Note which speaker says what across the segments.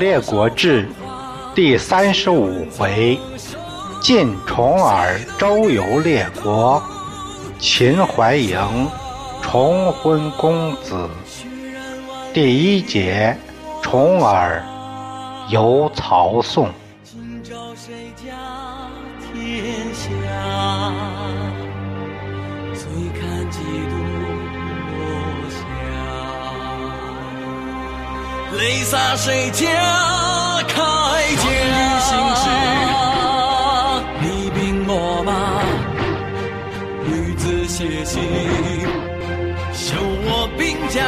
Speaker 1: 列国志第三十五回：晋重耳周游列国，秦怀嬴重婚公子。第一节：重耳游曹宋。泪洒谁家铠甲？你兵我马，女子写信，修我兵家。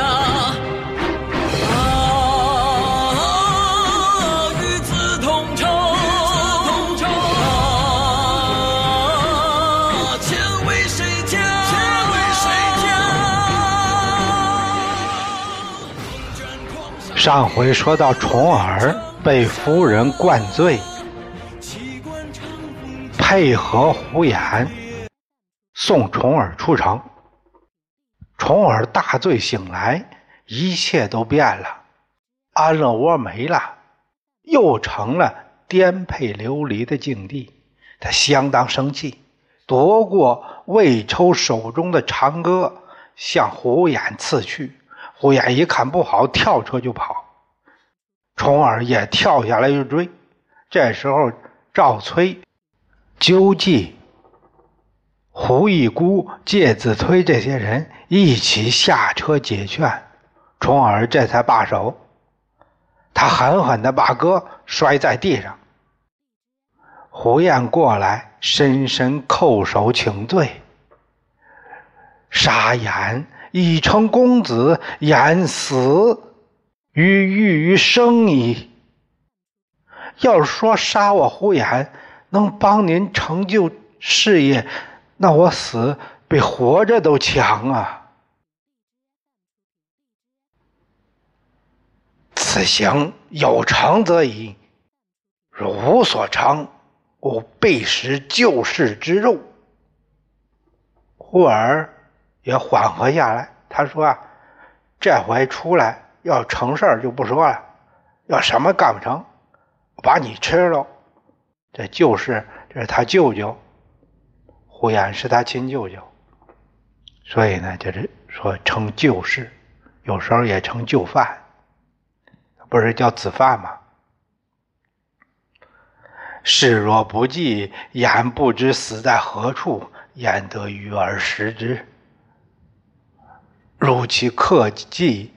Speaker 1: 上回说到重耳被夫人灌醉，配合胡言送重耳出城。重耳大醉醒来，一切都变了，安乐窝没了，又成了颠沛流离的境地。他相当生气，夺过魏抽手中的长戈，向胡眼刺去。胡眼一看不好，跳车就跑。重耳也跳下来就追。这时候，赵崔、纠济、胡一孤、介子推这些人一起下车解劝，重耳这才罢手。他狠狠地把戈摔在地上。胡彦过来，深深叩首请罪。杀眼已成公子，眼死。与欲于生矣。要是说杀我胡眼能帮您成就事业，那我死比活着都强啊！此行有成则已，若无所成，吾必食旧事之肉。忽而也缓和下来，他说：“啊，这回出来。”要成事儿就不说了，要什么干不成，把你吃了。这就是这是他舅舅，胡延是他亲舅舅，所以呢，就是说称旧事，有时候也称旧犯，不是叫子犯吗？事若不济，言不知死在何处，焉得与而食之？如其克计。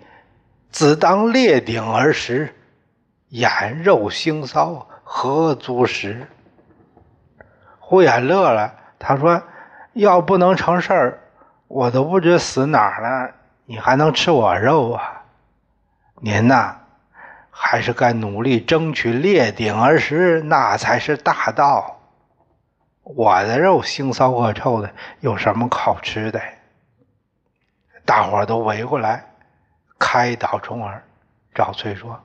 Speaker 1: 子当列鼎而食，眼肉腥骚，何足食？胡眼乐了，他说：“要不能成事儿，我都不知死哪儿了，你还能吃我肉啊？您呐，还是该努力争取列鼎而食，那才是大道。我的肉腥骚恶臭的，有什么好吃的？”大伙都围过来。开导重耳，赵崔说：“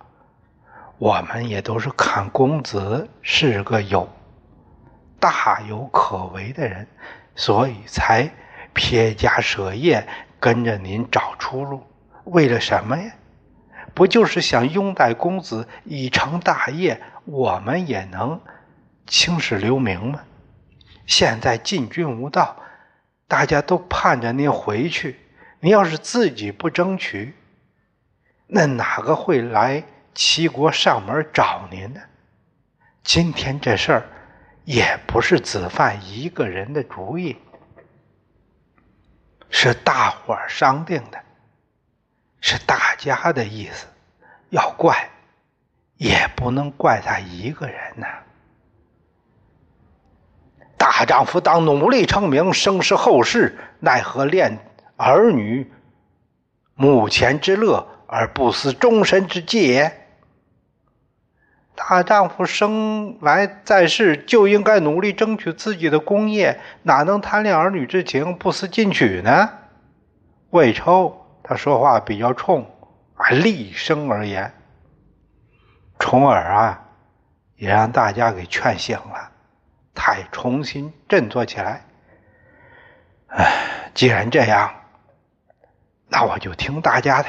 Speaker 1: 我们也都是看公子是个有大有可为的人，所以才撇家舍业跟着您找出路。为了什么呀？不就是想拥戴公子以成大业，我们也能青史留名吗？现在禁军无道，大家都盼着您回去。您要是自己不争取，”那哪个会来齐国上门找您呢？今天这事儿也不是子范一个人的主意，是大伙儿商定的，是大家的意思。要怪，也不能怪他一个人呐。大丈夫当努力成名，生事后世，奈何恋儿女、目前之乐？而不思终身之计也。大丈夫生来在世就应该努力争取自己的功业，哪能贪恋儿女之情，不思进取呢？魏超他说话比较冲，啊，厉声而言。重耳啊，也让大家给劝醒了，他也重新振作起来。哎，既然这样，那我就听大家的。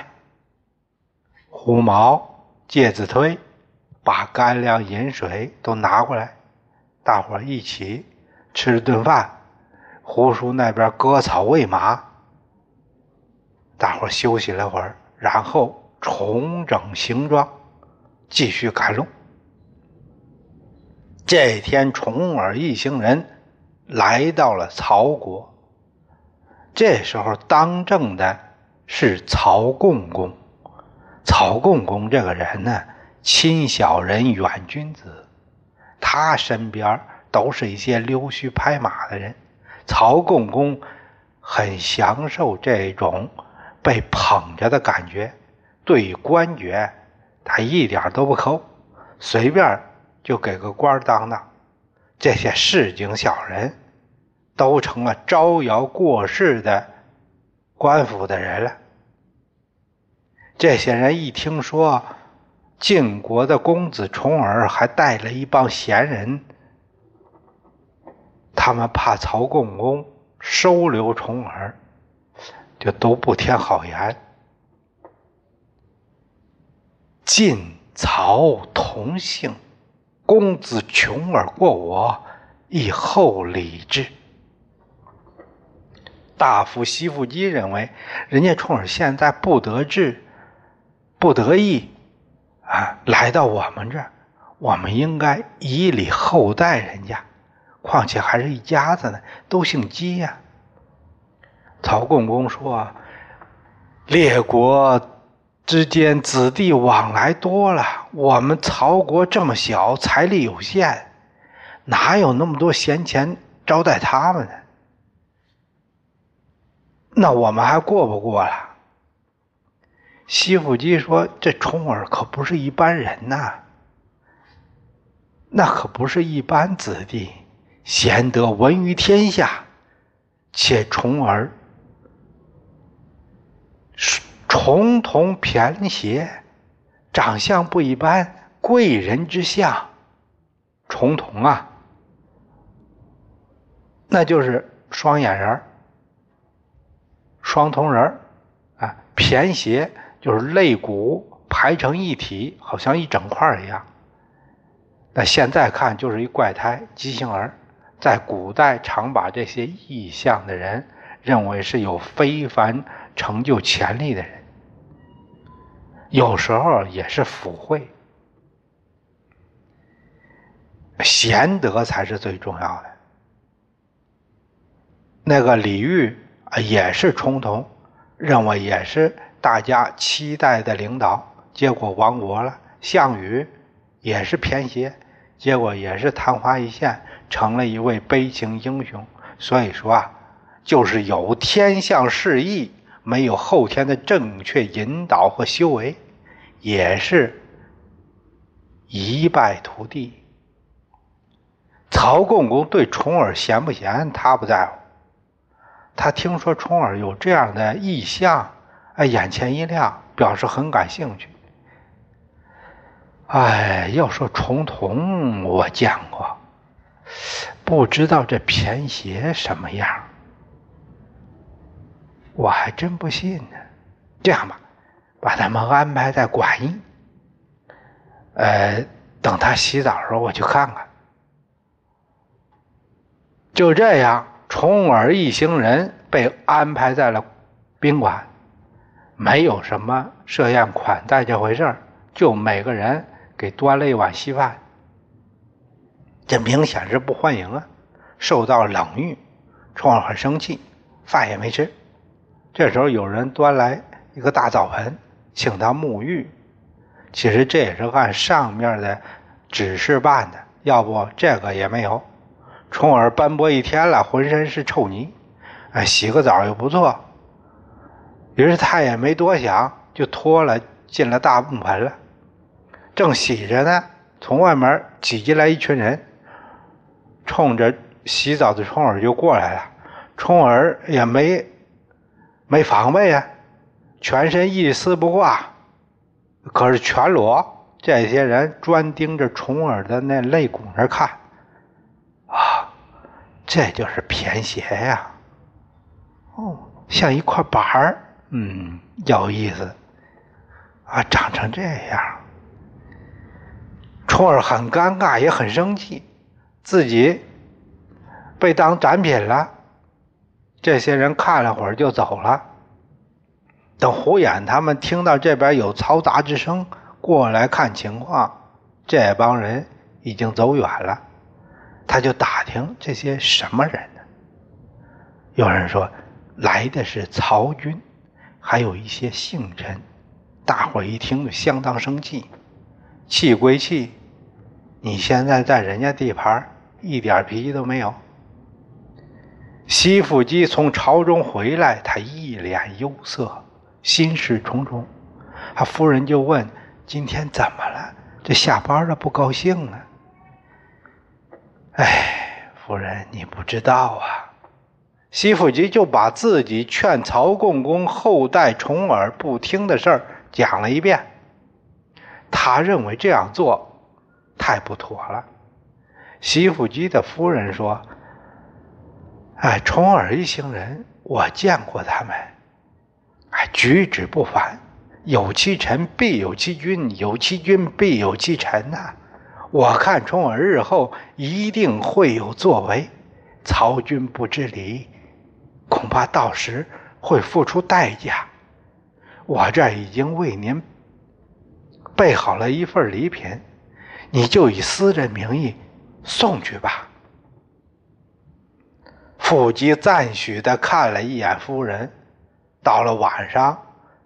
Speaker 1: 胡毛介子推把干粮、饮水都拿过来，大伙一起吃了顿饭。胡叔那边割草喂马，大伙休息了会儿，然后重整行装，继续赶路。这天，重耳一行人来到了曹国。这时候，当政的是曹共公。曹共公这个人呢，亲小人，远君子，他身边都是一些溜须拍马的人。曹共公很享受这种被捧着的感觉，对官爵，他一点都不抠，随便就给个官当当。这些市井小人，都成了招摇过市的官府的人了。这些人一听说晋国的公子重耳还带了一帮闲人，他们怕曹共公收留重耳，就都不添好言。晋曹同姓，公子穷耳过我，亦厚礼之。大夫西傅基认为，人家重耳现在不得志。不得已，啊，来到我们这儿，我们应该以礼厚待人家。况且还是一家子呢，都姓姬呀。曹共公说：“列国之间子弟往来多了，我们曹国这么小，财力有限，哪有那么多闲钱招待他们呢？那我们还过不过了？”西府基说：“这重耳可不是一般人呐，那可不是一般子弟，贤德闻于天下。且重耳重瞳偏斜，长相不一般，贵人之相。重瞳啊，那就是双眼人双瞳人啊，偏斜。”就是肋骨排成一体，好像一整块一样。那现在看就是一怪胎、畸形儿。在古代，常把这些异象的人认为是有非凡成就潜力的人，有时候也是腐会。贤德才是最重要的。那个李煜啊，也是冲同，认为也是。大家期待的领导，结果亡国了。项羽也是偏邪，结果也是昙花一现，成了一位悲情英雄。所以说啊，就是有天象示意，没有后天的正确引导和修为，也是一败涂地。曹共公对重耳贤不贤，他不在乎。他听说重耳有这样的异象。哎，眼前一亮，表示很感兴趣。哎，要说重瞳，我见过，不知道这偏斜什么样，我还真不信呢。这样吧，把他们安排在馆驿，呃，等他洗澡的时候，我去看看。就这样，重耳一行人被安排在了宾馆。没有什么设宴款待这回事儿，就每个人给端了一碗稀饭。这明显是不欢迎啊，受到冷遇，冲耳很生气，饭也没吃。这时候有人端来一个大澡盆，请他沐浴。其实这也是按上面的指示办的，要不这个也没有。冲耳奔波一天了，浑身是臭泥，哎，洗个澡又不错。于是他也没多想，就脱了进了大木盆了。正洗着呢，从外面挤进来一群人，冲着洗澡的冲耳就过来了。冲耳也没没防备呀，全身一丝不挂，可是全裸。这些人专盯着冲耳的那肋骨那看，啊，这就是偏斜呀！哦，像一块板儿。嗯，有意思，啊，长成这样，重耳很尴尬，也很生气，自己被当展品了。这些人看了会儿就走了。等胡眼他们听到这边有嘈杂之声，过来看情况，这帮人已经走远了。他就打听这些什么人呢？有人说来的是曹军，还有一些姓陈。大伙一听就相当生气，气归气，你现在在人家地盘一点脾气都没有。西府基从朝中回来，他一脸忧色，心事重重。他夫人就问：“今天怎么了？这下班了不高兴啊？”哎，夫人，你不知道啊。西府基就把自己劝曹共公后代重耳不听的事儿讲了一遍。他认为这样做太不妥了。西府基的夫人说：“哎，重耳一行人，我见过他们，哎，举止不凡，有其臣必有其君，有其君必有其臣呐。我看重耳日后一定会有作为，曹军不知礼。”恐怕到时会付出代价。我这已经为您备好了一份礼品，你就以私人名义送去吧。傅吉赞许的看了一眼夫人。到了晚上，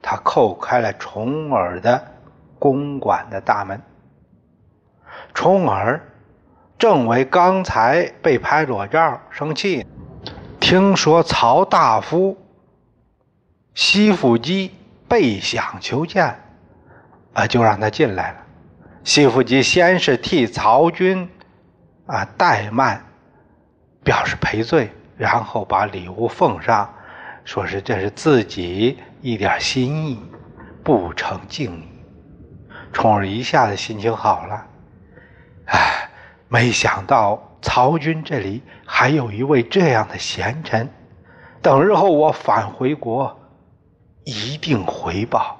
Speaker 1: 他叩开了重耳的公馆的大门。重耳正为刚才被拍裸照生气。听说曹大夫西府基备想求见，啊，就让他进来了。西府基先是替曹军啊怠慢表示赔罪，然后把礼物奉上，说是这是自己一点心意，不成敬意。冲儿一下子心情好了，哎，没想到。曹军这里还有一位这样的贤臣，等日后我返回国，一定回报。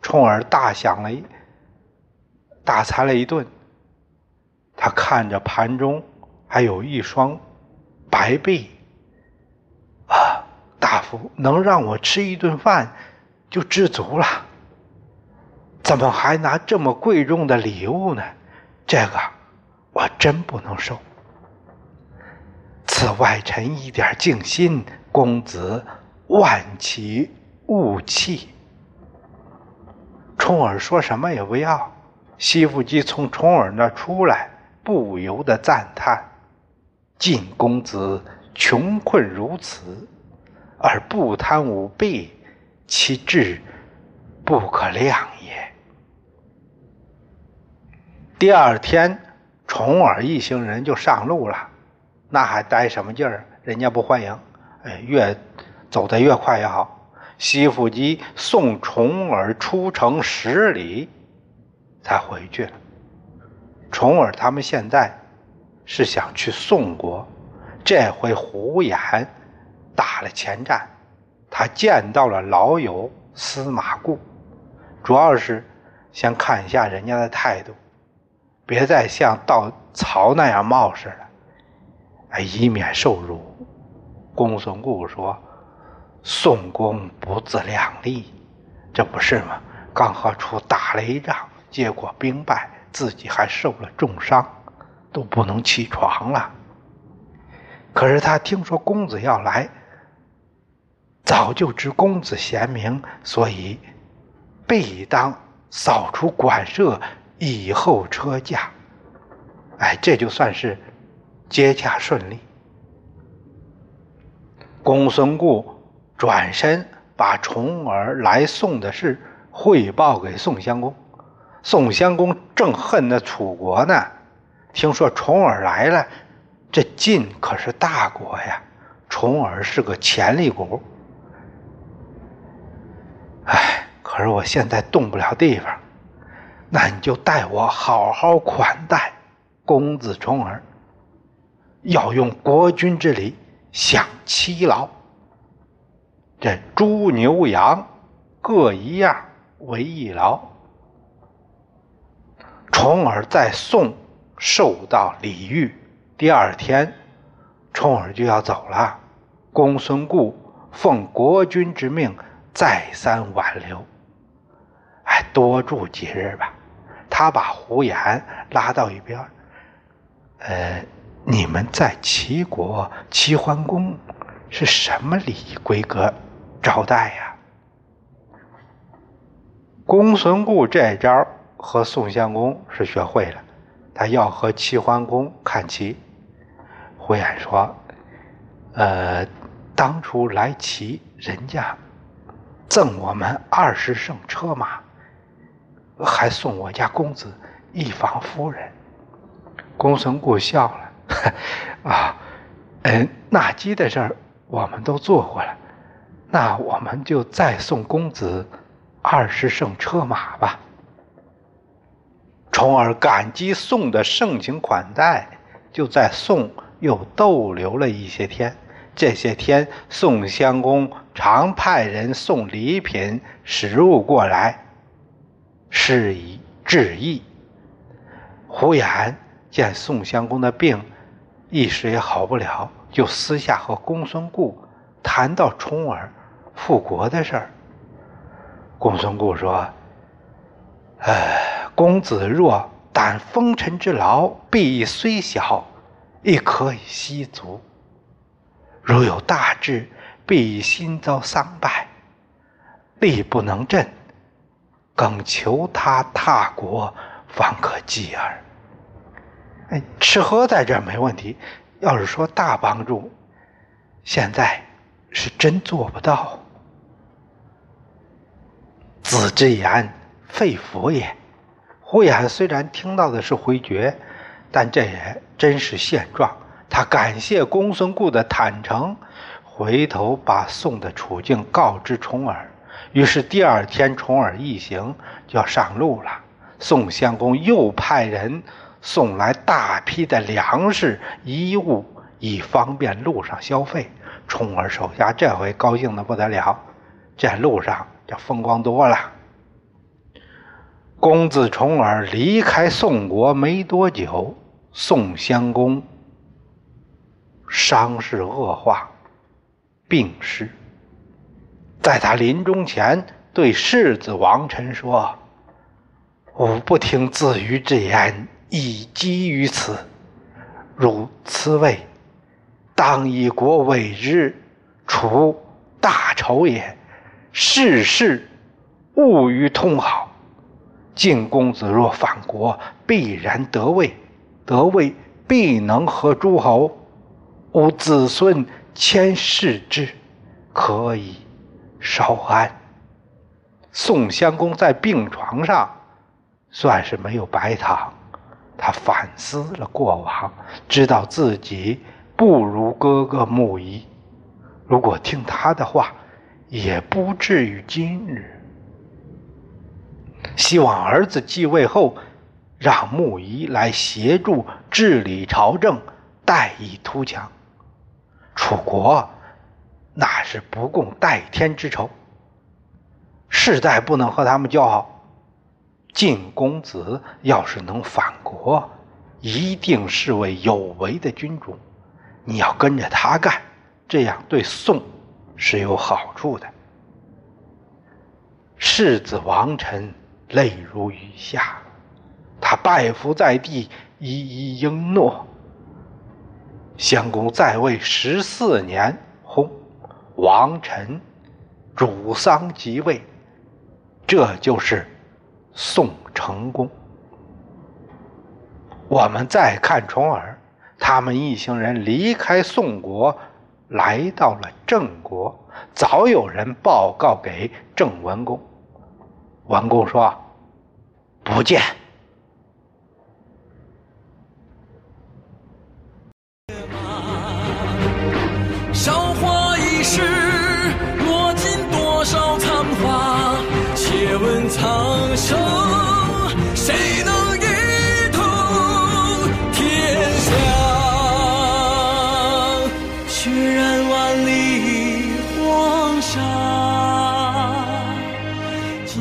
Speaker 1: 冲儿大响了一大餐了一顿，他看着盘中还有一双白璧，啊，大夫能让我吃一顿饭就知足了，怎么还拿这么贵重的礼物呢？这个我真不能收。赐外臣一点静心，公子万其勿弃。冲耳说什么也不要。西府基从冲耳那出来，不由得赞叹：“晋公子穷困如此，而不贪舞弊，其志不可量也。”第二天，重耳一行人就上路了。那还待什么劲儿？人家不欢迎，哎，越走得越快越好。西府基送重耳出城十里，才回去了。重耳他们现在是想去宋国，这回胡言打了前站，他见到了老友司马固，主要是先看一下人家的态度，别再像到曹那样冒失了。以免受辱。公孙固说：“宋公不自量力，这不是吗？刚和楚打了一仗，结果兵败，自己还受了重伤，都不能起床了。可是他听说公子要来，早就知公子贤明，所以必当扫除馆舍，以后车驾。哎，这就算是。”接驾顺利，公孙固转身把重耳来送的事汇报给宋襄公。宋襄公正恨那楚国呢，听说重耳来了，这晋可是大国呀，重耳是个潜力股。哎，可是我现在动不了地方，那你就代我好好款待公子重耳。要用国君之礼享七劳，这猪牛羊各一样为一劳。重耳在宋受到礼遇，第二天，重耳就要走了。公孙固奉国君之命，再三挽留。哎，多住几日吧。他把胡言拉到一边呃，你们在齐国齐桓公是什么礼仪规格招待呀？公孙固这招和宋襄公是学会了，他要和齐桓公看齐。胡言说：“呃，当初来齐，人家赠我们二十乘车马。”还送我家公子一房夫人。公孙固笑了，啊，嗯，纳姬的事儿我们都做过了，那我们就再送公子二十乘车马吧。重耳感激宋的盛情款待，就在宋又逗留了一些天。这些天，宋襄公常派人送礼品、食物过来。施以致意。胡言见宋襄公的病一时也好不了，就私下和公孙固谈到重耳复国的事儿。公孙固说：“呃，公子若担风尘之劳，必虽小，亦可以息足；如有大志，必以心遭丧败，力不能振。”更求他踏国，方可继耳。哎，吃喝在这没问题，要是说大帮助，现在是真做不到。子之言，肺腑也。胡言虽然听到的是回绝，但这也真是现状。他感谢公孙固的坦诚，回头把宋的处境告知重耳。于是第二天，重耳一行就要上路了。宋襄公又派人送来大批的粮食、衣物，以方便路上消费。重耳手下这回高兴的不得了，这路上就风光多了。公子重耳离开宋国没多久，宋襄公伤势恶化，病逝。在他临终前，对世子王臣说：“吾不听子瑜之言，以基于此。如此谓，当以国为日，除大仇也。世事务于通好。晋公子若反国，必然得位，得位必能和诸侯。吾子孙千世之，可以。”稍安。宋襄公在病床上，算是没有白躺。他反思了过往，知道自己不如哥哥穆仪。如果听他的话，也不至于今日。希望儿子继位后，让穆仪来协助治理朝政，代以图强。楚国。那是不共戴天之仇，世代不能和他们交好。晋公子要是能反国，一定是位有为的君主，你要跟着他干，这样对宋是有好处的。世子王臣泪如雨下，他拜伏在地，一一应诺。襄公在位十四年，轰。王臣主丧即位，这就是宋成功。我们再看重耳，他们一行人离开宋国，来到了郑国。早有人报告给郑文公，文公说：“不见。”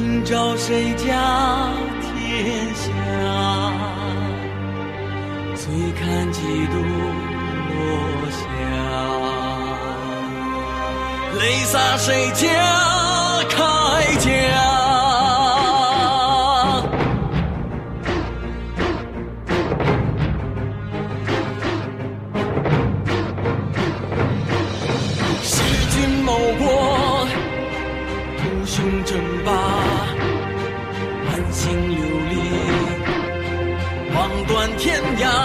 Speaker 1: 今朝谁家天下？
Speaker 2: 醉看几度落霞，泪洒谁家铠甲？天涯。